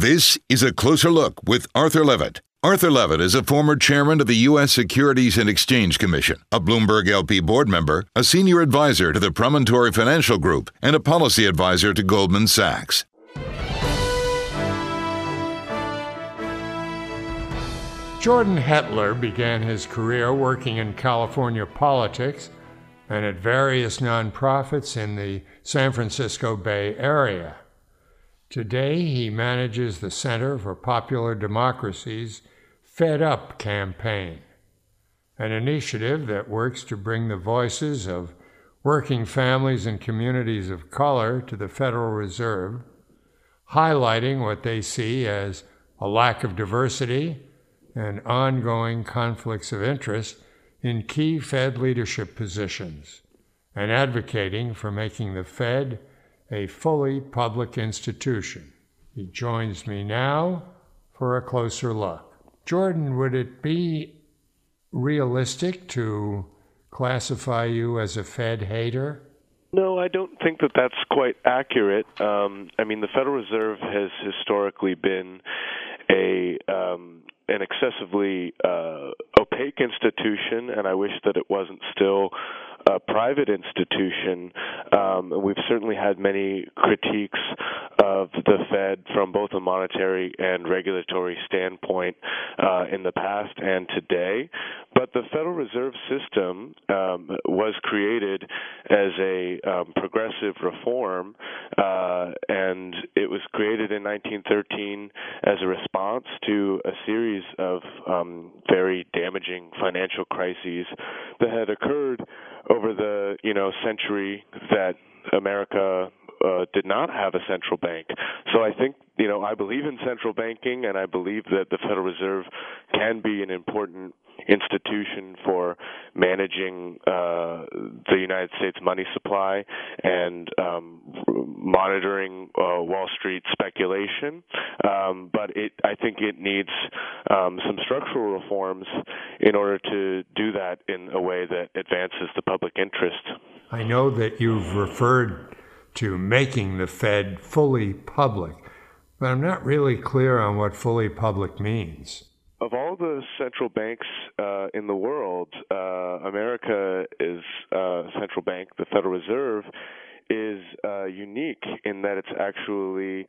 This is a closer look with Arthur Levitt. Arthur Levitt is a former chairman of the U.S. Securities and Exchange Commission, a Bloomberg LP board member, a senior advisor to the Promontory Financial Group, and a policy advisor to Goldman Sachs. Jordan Haedtler began his career working in California politics and at various nonprofits in the San Francisco Bay Area. Today, he manages the Center for Popular Democracy's Fed Up campaign, an initiative that works to bring the voices of working families and communities of color to the Federal Reserve, highlighting what they see as a lack of diversity and ongoing conflicts of interest in key Fed leadership positions, and advocating for making the Fed a fully public institution. He joins me now for a closer look. Jordan, would it be realistic to classify you as a Fed hater? No, I don't think that that's quite accurate. Um, I mean, the Federal Reserve has historically been a um, an excessively uh, opaque institution, and I wish that it wasn't still a private institution. Um, we've certainly had many critiques of the Fed from both a monetary and regulatory standpoint uh, in the past and today. But the Federal Reserve System um, was created as a um, progressive reform, uh, and it was created in 1913 as a response to a series of um, very damaging financial crises that had occurred over the you know century that America uh, did not have a central bank. So I think you know I believe in central banking, and I believe that the Federal Reserve can be an important institution for managing uh, the United States money supply and um, monitoring uh, Wall Street speculation. Um, but it, I think it needs um, some structural reforms in order to do that in a way that advances the public interest. I know that you've referred to making the Fed fully public, but I'm not really clear on what fully public means of all the central banks uh, in the world, uh, America is uh, central bank, the Federal Reserve, is uh, unique in that it's actually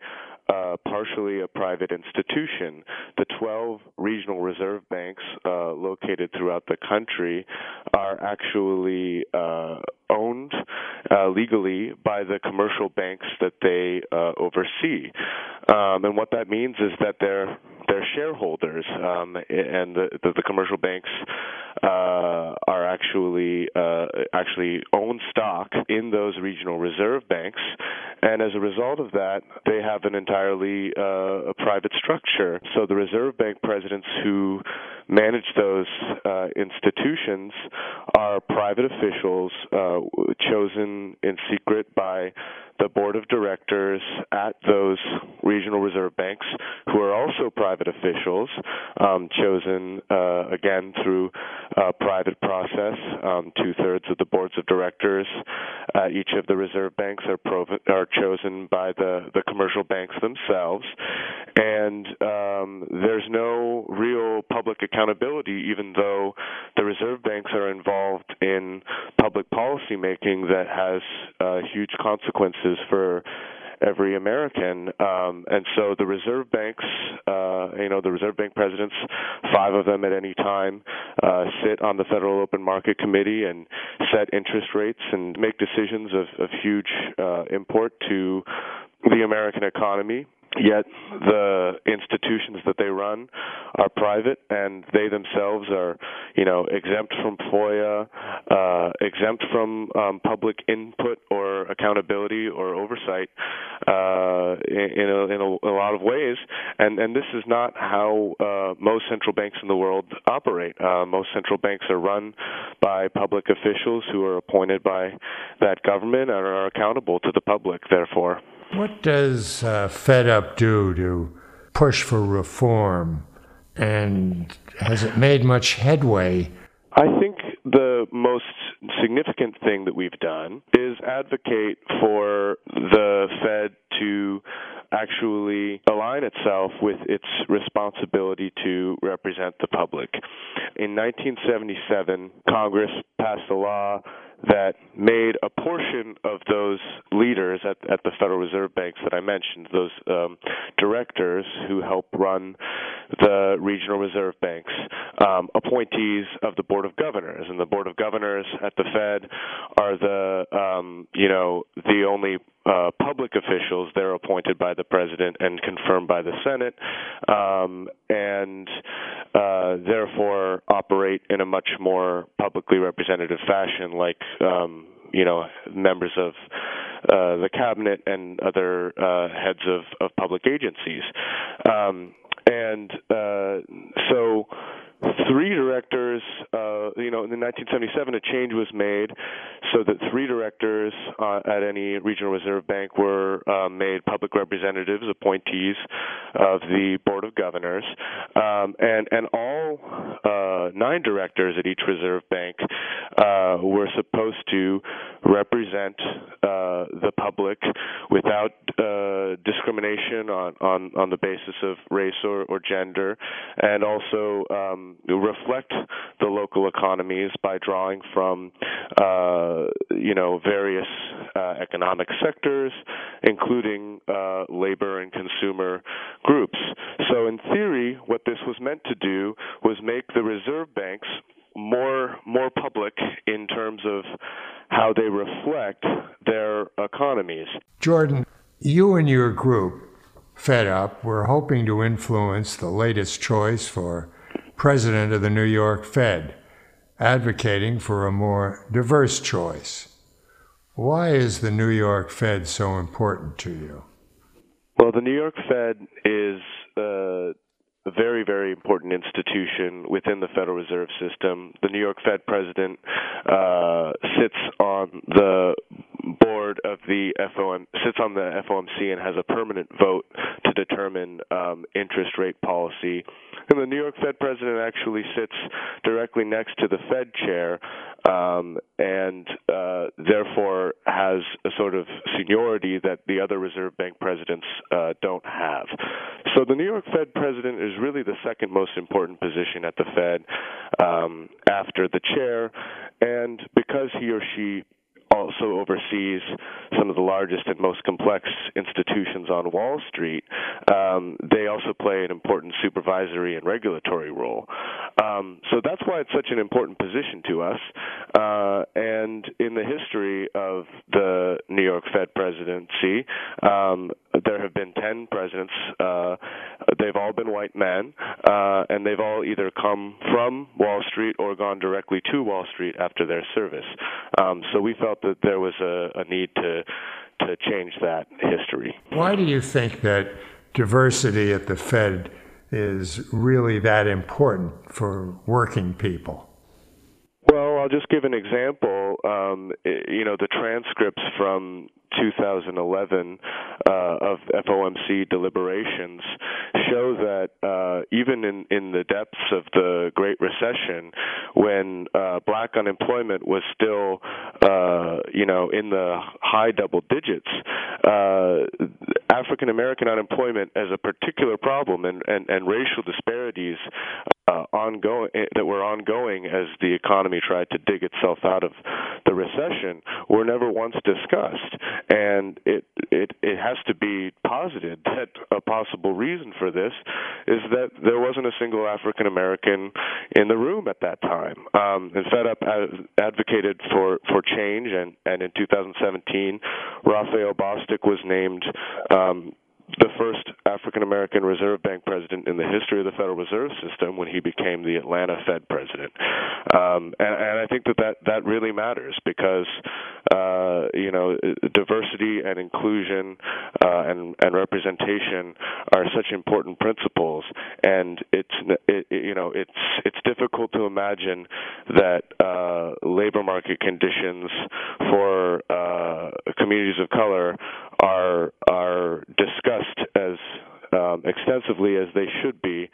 uh, partially a private institution. The 12 regional reserve banks uh, located throughout the country are actually uh, owned uh, legally by the commercial banks that they uh, oversee. Um, and what that means is that they're they're shareholders, um, and the, the, the, commercial banks uh, are actually uh, actually own stock in those regional reserve banks, and as a result of that, they have an entirely uh, private structure. So the reserve bank presidents who manage those uh, institutions are private officials uh, chosen in secret by the board of directors at those regional reserve banks, who are also private officials, um, chosen uh, again through a private process. Um, Two thirds of the boards of directors at each of the reserve banks are, prov- are chosen by the, the commercial banks themselves. And um, there's no real public accountability, even though the reserve banks are involved in public policy making that has uh, huge consequences for every American. Um, and so the reserve banks, uh, you know, the reserve bank presidents, five of them at any time, uh, sit on the Federal Open Market Committee and set interest rates and make decisions of, of huge uh, import to the American economy yet the institutions that they run are private and they themselves are you know exempt from FOIA uh, exempt from um, public input or accountability or oversight uh, in, a, in a, a, lot of ways. And and this is not how uh, most central banks in the world operate. Uh, most central banks are run by public officials who are appointed by that government and are accountable to the public therefore what does uh, Fed Up do to push for reform? And has it made much headway? I think the most significant thing that we've done is advocate for the Fed to actually align itself with its responsibility to represent the public. In 1977, Congress passed a law that made a portion of those leaders at, at the Federal Reserve banks that I mentioned, those um, directors who help run the regional reserve banks, um, appointees of the Board of Governors. And the Board of Governors at the Fed are the, um, you know, the only uh, public officials. They're appointed by the president and confirmed by the Senate, um, and uh, therefore operate in a much more publicly representative fashion, like um, you know members of uh, the cabinet and other uh, heads of, of public agencies. Um, and uh, so three directors, uh, you know, in 1977, a change was made so that three directors uh, at any regional reserve bank were uh, made public representatives, appointees of the board of governors, um, and and all uh, nine directors at each reserve bank uh, were supposed to represent uh, the public without discrimination on, on on the basis of race or, or gender, and also um, reflect the local economies by drawing from, uh, you know, various uh, economic sectors, including uh, labor and consumer groups. So, in theory, what this was meant to do was make the reserve banks more more public in terms of how they reflect their economies. Jordan, you and your group, Fed Up, were hoping to influence the latest choice for president of the New York Fed, advocating for a more diverse choice. Why is the New York Fed so important to you? Well, the New York Fed is uh, a very, very important institution within the Federal Reserve System. The New York Fed president uh, sits on the board of the FOM sits on the FOMC and has a permanent vote to determine um, interest rate policy. And the New York Fed president actually sits directly next to the Fed chair, um, and uh, therefore has a sort of seniority that the other Reserve Bank presidents uh, don't have. So the New York Fed president is really the second most important position at the Fed um, after the chair, and because he or she also oversees some of the largest and most complex institutions on Wall Street. Um, they also play an important supervisory and regulatory role. Um, so that's why it's such an important position to us. Uh, and in the history of the New York Fed presidency, um, there have been 10 presidents. Uh, they've all been white men, uh, and they've all either come from Wall Street or gone directly to Wall Street after their service. Um, so we felt that there was a, a need to to change that history. Why do you think that diversity at the Fed is really that important for working people? Well, I'll just give an example. Um, you know, the transcripts from 2011 uh, of FOMC deliberations show that uh, even in, in the depths of the Great Recession, when uh, black unemployment was still, uh, you know, in the high double digits, uh, African American unemployment as a particular problem and, and, and racial disparities uh, ongoing eh, that were ongoing as the economy tried to dig itself out of the recession were never once discussed. And it it it has to be posited that a possible reason for this is that there wasn't a single African American in the room at that time. Um and Fed Up advocated for for change and and in 2017 Raphael Bostic was named um the first African American Reserve Bank president in the history of the Federal Reserve System when he became the Atlanta Fed president. Um, and, and I think that, that that really matters because uh, you know diversity and inclusion uh, and and representation are such important principles, and it's it, you know it's it's difficult to imagine that uh, labor market conditions for uh, communities of color are are discussed as um, extensively as they should be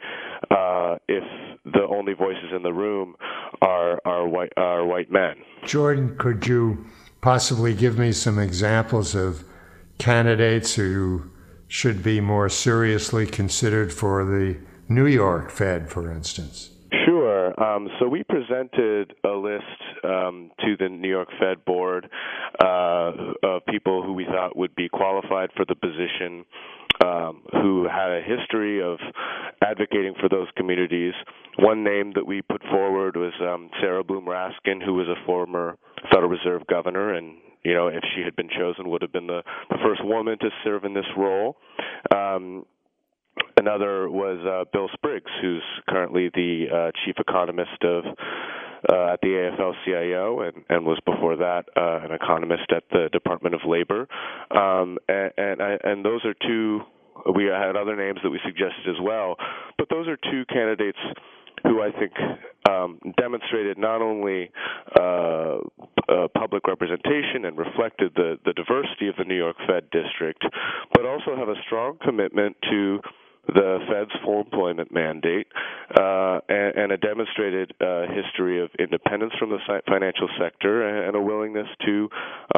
uh, if the only voices in the room are are white are white men. Jordan, could you possibly give me some examples of candidates who should be more seriously considered for the New York Fed, for instance? Um, so we presented a list um, to the New York Fed board uh, of people who we thought would be qualified for the position, um, who had a history of advocating for those communities. One name that we put forward was um, Sarah Bloom Raskin, who was a former Federal Reserve governor and you know, if she had been chosen, would have been the, the first woman to serve in this role. Um, another was uh, Bill Spriggs, who's currently the uh, chief economist of uh, at the AFL-CIO, and, and was before that uh, an economist at the Department of Labor. Um, and and, and those are two. We had other names that we suggested as well, but those are two candidates who I think um, demonstrated not only uh, uh, public representation and reflected the, the diversity of the New York Fed district, but also have a strong commitment to the Fed's full employment mandate uh, and, and, a demonstrated uh, history of independence from the financial sector and a willingness to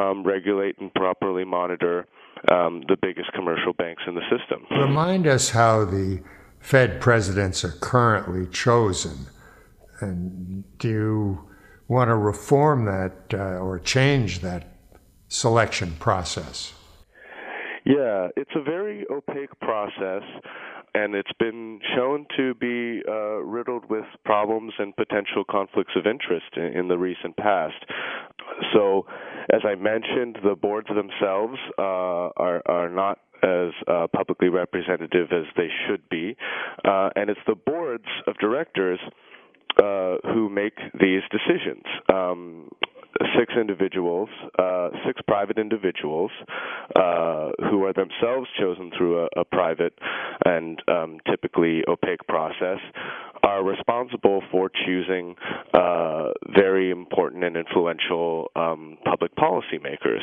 um, regulate and properly monitor um, the biggest commercial banks in the system. Remind us how the Fed presidents are currently chosen. And do you want to reform that uh, or change that selection process? Yeah, it's a very opaque process, and it's been shown to be uh, riddled with problems and potential conflicts of interest in, in, the recent past. So, as I mentioned, the boards themselves uh, are are not as uh, publicly representative as they should be. Uh, and it's the boards of directors uh, who make these decisions. Um, six individuals, uh, six private individuals, uh, who are themselves chosen through a, a private and um, typically opaque process, are responsible for choosing uh, very important and influential um, public policymakers.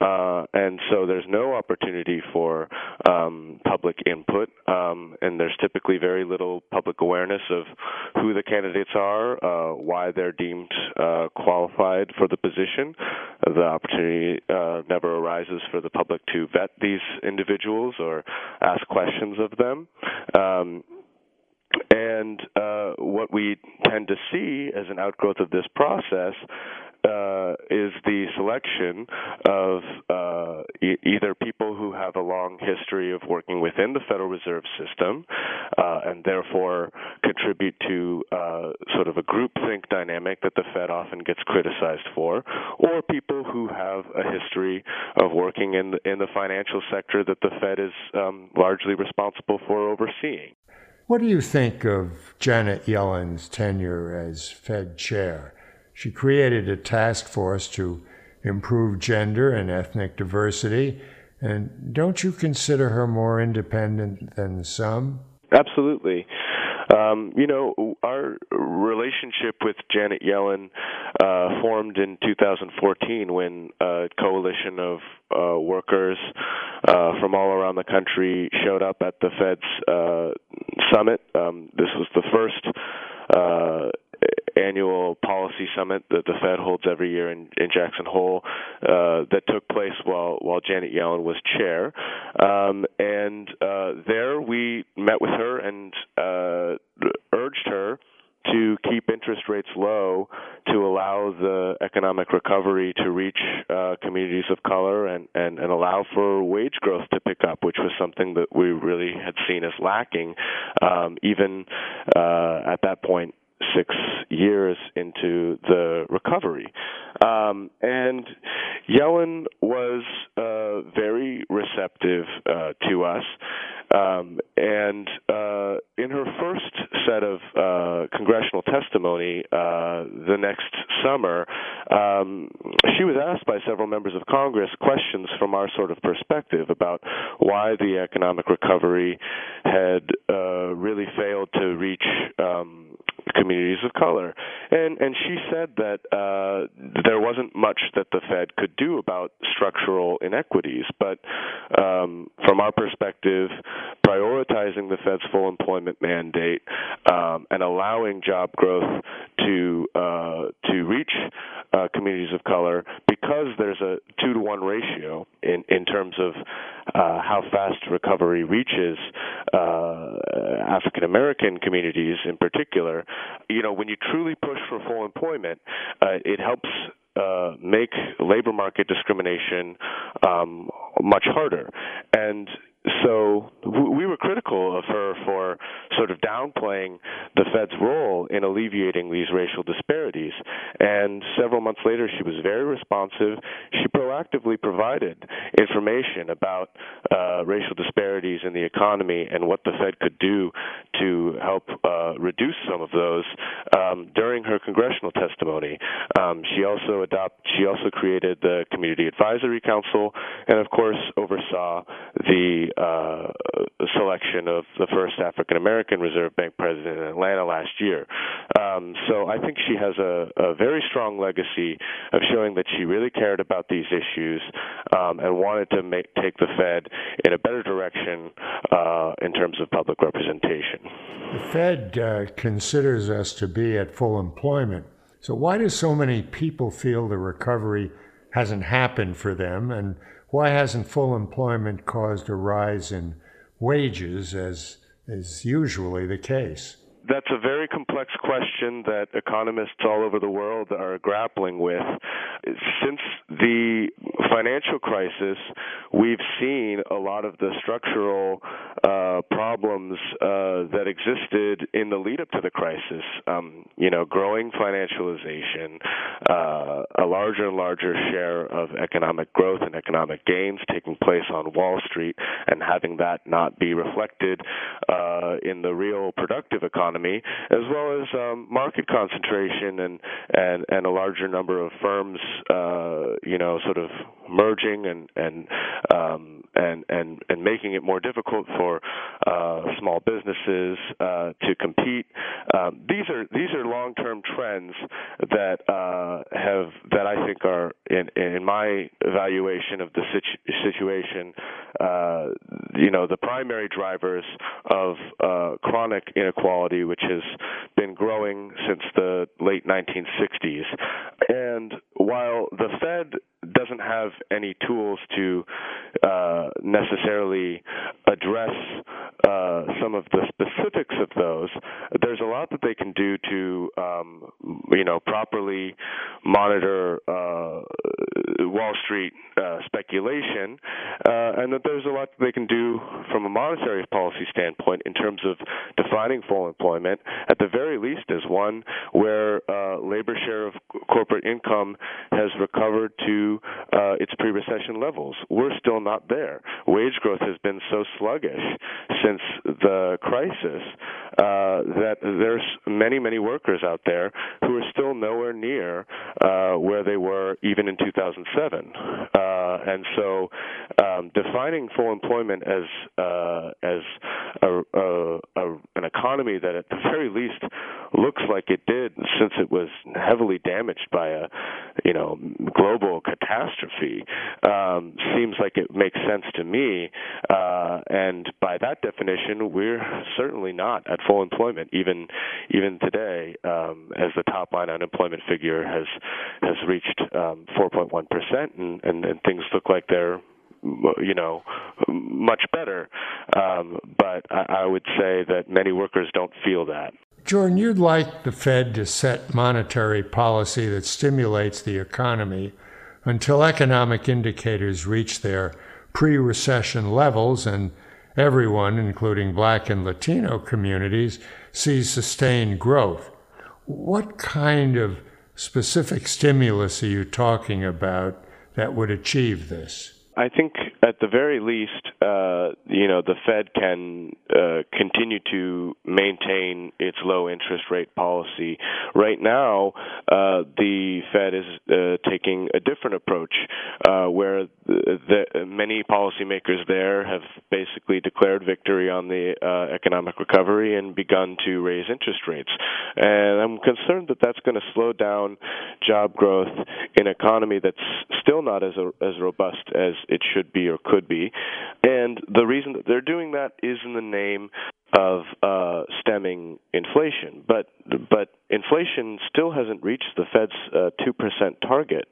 Uh, and so there's no opportunity for um, public input, um, and there's typically very little public awareness of who the candidates are, uh, why they're deemed uh, qualified for the position. The opportunity uh, never arises for the public to vet these individuals or ask questions of them. Um, and uh, what we tend to see as an outgrowth of this process uh, is the selection of uh, e- either people who have a long history of working within the Federal Reserve System uh, and therefore contribute to uh, sort of a groupthink dynamic that the Fed often gets criticized for, or people who have a history of working in the, in the financial sector that the Fed is um, largely responsible for overseeing. What do you think of Janet Yellen's tenure as Fed chair? She created a task force to improve gender and ethnic diversity. And don't you consider her more independent than some? Absolutely. Um, you know, our relationship with Janet Yellen uh, formed in 2014 when a coalition of uh, workers uh, from all around the country showed up at the Fed's uh, summit. Um, this was the first uh, annual policy summit that the Fed holds every year in, in Jackson Hole uh, that took place while while Janet Yellen was chair. Um, and uh, there we met with her and uh, urged her to keep interest rates low to allow the economic recovery to reach uh, communities of color and, and, and allow for wage growth to pick up, which was something that we really had seen as lacking um, even uh, at that point six years into the recovery. Um, and Yellen was uh, very receptive uh, to us. Um, and uh, in her first set of uh, congressional testimony uh, the next summer, um, she was asked by several members of Congress questions from our sort of perspective about why the economic recovery had uh, really failed to reach um, communities of color. And and she said that uh, there wasn't much that the Fed could do about structural inequities, but um, from our perspective, prioritizing the Fed's full employment mandate um, and allowing job growth to uh, to reach uh, communities of color because there's a two to one ratio in in terms of uh, how fast recovery reaches uh, African American communities in particular. You know, when you truly push for full employment, uh, it helps uh, make labor market discrimination um, much harder. And so we were critical of her for sort of downplaying the Fed's role in alleviating these racial disparities. And several months later, she was very responsive. She proactively provided information about uh, racial disparities in the economy and what the Fed could do to help uh, reduce some of those um, during her congressional testimony. Um, she also adopt, she also created the Community Advisory Council, and of course oversaw the uh, selection of the first African American Reserve Bank president in Atlanta last year. Um, so I think she has a, a, very strong legacy of showing that she really cared about these issues um, and wanted to make, take the Fed in a better direction uh, in terms of public representation. The Fed uh, considers us to be at full employment. So why do so many people feel the recovery hasn't happened for them and why hasn't full employment caused a rise in wages as is usually the case? That's a very complex question that economists all over the world are grappling with. Since the financial crisis, we've seen a lot of the structural uh, problems uh, that existed in the lead up to the crisis. Um, you know, growing financialization, uh, a larger and larger share of economic growth and economic gains taking place on Wall Street, and having that not be reflected uh, in the real productive economy as well as um, market concentration and, and and a larger number of firms, uh, you know, sort of merging and and um, and and and making it more difficult for uh, small businesses uh, to compete. Um, these are these are long-term trends that uh, have that I think are in in my evaluation of the situ- situation, uh, you know, the primary drivers of uh, chronic inequality, which has been growing since the late 1960s. And Fed doesn't have any tools to uh, necessarily address uh, some of the specifics of those. There's a lot that they can do to, um, you know, properly monitor uh, Wall Street uh, speculation, uh, and that there's a lot that they can do from a monetary policy standpoint in terms of defining full employment. At the very least, as one where uh, labor share of corporate income has recovered to its pre-recession levels. We're still not there. Wage growth has been so sluggish since the crisis uh, that there's many, many workers out there who are still nowhere near uh, where they were even in 2007. Uh, and so, um, defining full employment as uh, as a, a, a, economy that, at the very least, looks like it did since it was heavily damaged by a you know global catastrophe um, seems like it makes sense to me. Uh, and by that definition, we're certainly not at full employment even even today, um, as the top line unemployment figure has has reached um, 4.1 percent, and, and, and things look like they're you know, much better. Um, but I, I would say that many workers don't feel that. Jordan, you'd like the Fed to set monetary policy that stimulates the economy until economic indicators reach their pre recession levels and everyone, including black and Latino communities, sees sustained growth. What kind of specific stimulus are you talking about that would achieve this? I think at the very least, uh, you know, the Fed can uh, continue to maintain its low interest rate policy. Right now, uh, the Fed is uh, taking a different approach, uh, where the, the, many policymakers there have basically declared victory on the uh, economic recovery and begun to raise interest rates. And I'm concerned that that's going to slow down job growth in an economy that's still not as as robust as it should be or could be. And the reason that they're doing that is in the name of uh, stemming inflation. But but inflation still hasn't reached the Fed's uh, two percent target,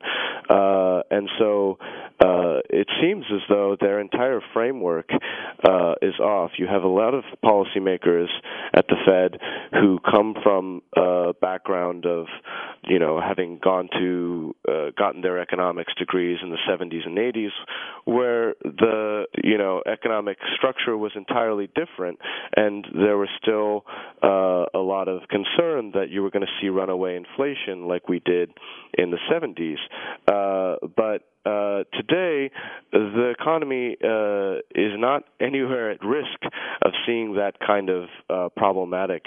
uh, and so uh, it seems as though their entire framework uh, is off. You have a lot of policymakers at the Fed who come from a background of, you know, having gone to uh, gotten their economics degrees in the 70s and 80s, where the you know economic structure was entirely different, and there was still uh, a lot of concern that you were going to see runaway inflation like we did in the 70s. Uh, but uh, today, the economy uh, is not anywhere at risk of seeing that kind of uh, problematic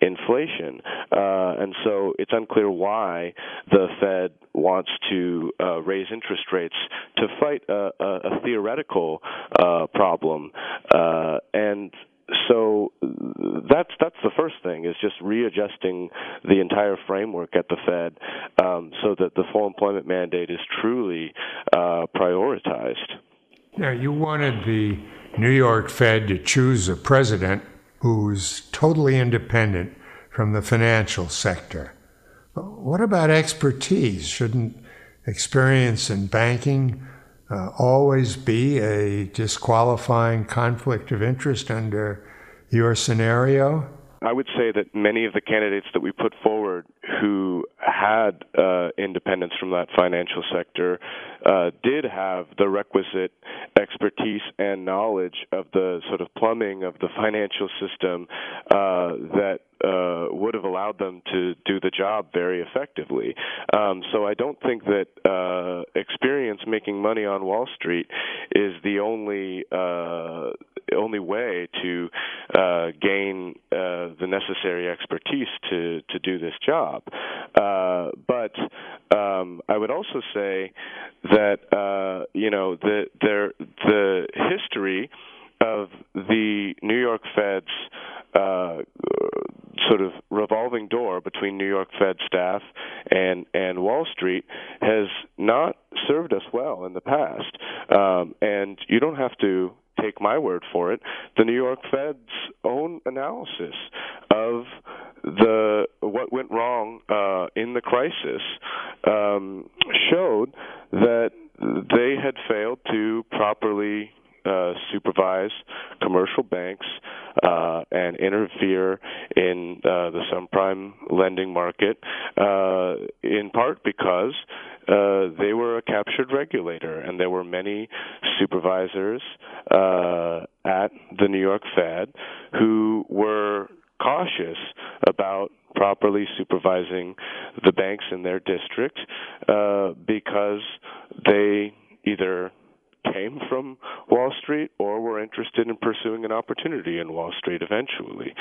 inflation, uh, and so it's unclear why the Fed wants to uh, raise interest rates to fight a, a, a theoretical problem, and so that's that's the first thing is just readjusting the entire framework at the Fed um, so that the full employment mandate is truly uh, prioritized. Now, you wanted the New York Fed to choose a president who's totally independent from the financial sector. What about expertise? Shouldn't experience in banking uh, always be a disqualifying conflict of interest under your scenario? I would say that many of the candidates that we put forward who had uh, independence from that financial sector uh, did have the requisite expertise and knowledge of the sort of plumbing of the financial system uh, that uh, would have allowed them to do the job very effectively. Um, so I don't think that uh, experience making money on Wall Street is the only uh, only way to uh, gain uh, the necessary expertise to to do this job. Uh, but um, I would also say that uh, you know the the history of the New York Fed's uh, sort of revolving door between New York Fed staff and and Wall Street has not served us well in the past. Um, and you don't have to take my word for it. The New York Fed's own analysis of the what went wrong uh, in the crisis um, showed that they had failed to properly uh, supervise commercial banks uh, and interfere in uh, the subprime lending market, uh, in part because uh, they were a captured regulator, and there were many supervisors uh, at the New York Fed who were cautious about properly supervising the banks in their district uh, because they either came from Wall Street or were interested in pursuing an opportunity in Wall Street eventually,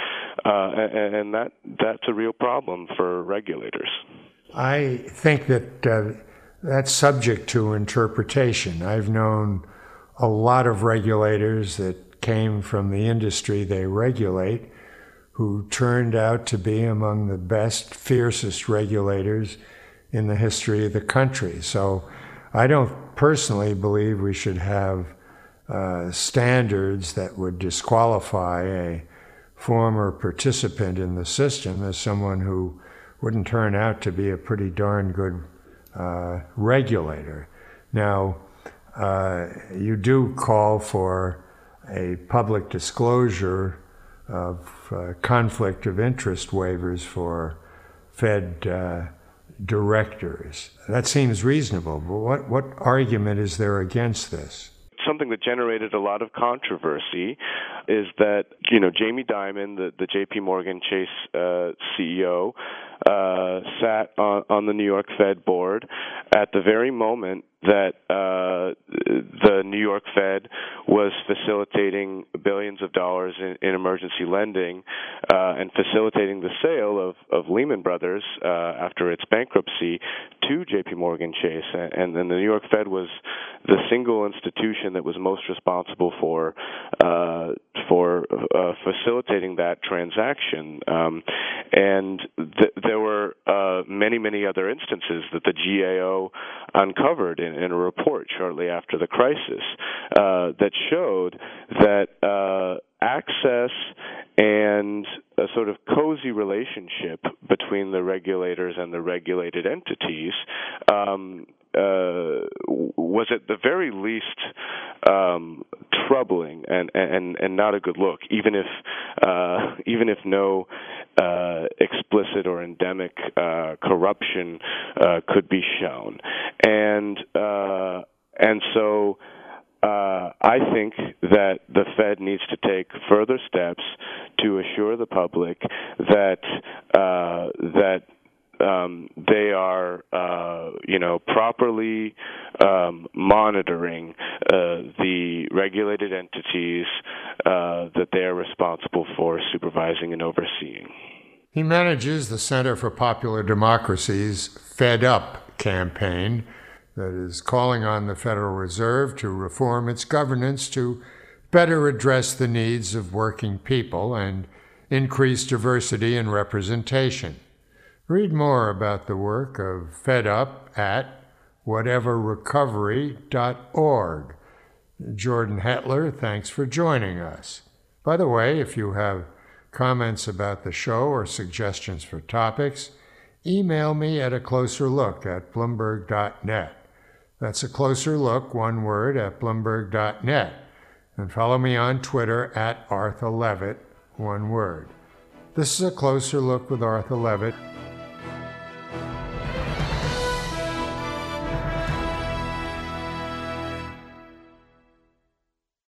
uh, and, that that's a real problem for regulators. I think that uh, that's subject to interpretation. I've known a lot of regulators that came from the industry they regulate who turned out to be among the best, fiercest regulators in the history of the country. So I don't personally believe we should have uh, standards that would disqualify a former participant in the system as someone who wouldn't turn out to be a pretty darn good uh, regulator. Now, uh, you do call for a public disclosure of uh, conflict of interest waivers for Fed uh, directors. That seems reasonable, but what, what argument is there against this? something that generated a lot of controversy is that you know Jamie Dimon, the the J.P. Morgan Chase uh, CEO, uh, sat on, on the New York Fed board at the very moment that uh, the New York Fed was facilitating billions of dollars in, in emergency lending uh, and facilitating the sale of, of Lehman Brothers uh, after its bankruptcy to J.P. Morgan Chase, and then the New York Fed was the single institution that was most responsible for uh, for uh, facilitating that transaction. Um, and th- there were uh, many, many other instances that the GAO uncovered in, in a report shortly after the crisis uh, that showed that uh, access and a sort of cozy relationship between between the regulators and the regulated entities um, uh, was at the very least um, troubling and, and and not a good look, even if uh, even if no uh, explicit or endemic uh, corruption uh, could be shown, and uh, and so. Uh, I think that the Fed needs to take further steps to assure the public that uh, that um, they are, uh, you know, properly um, monitoring uh, the regulated entities uh, that they are responsible for supervising and overseeing. He manages the Center for Popular Democracy's Fed Up campaign that is calling on the Federal Reserve to reform its governance to better address the needs of working people and increase diversity and representation. Read more about the work of Fed Up at whateverrecovery.org. Jordan Haedtler, thanks for joining us. By the way, if you have comments about the show or suggestions for topics, email me at a closer look at bloomberg.net. That's a closer look, one word, at bloomberg.net. And follow me on Twitter at Arthur Levitt, one word. This is a closer look with Arthur Levitt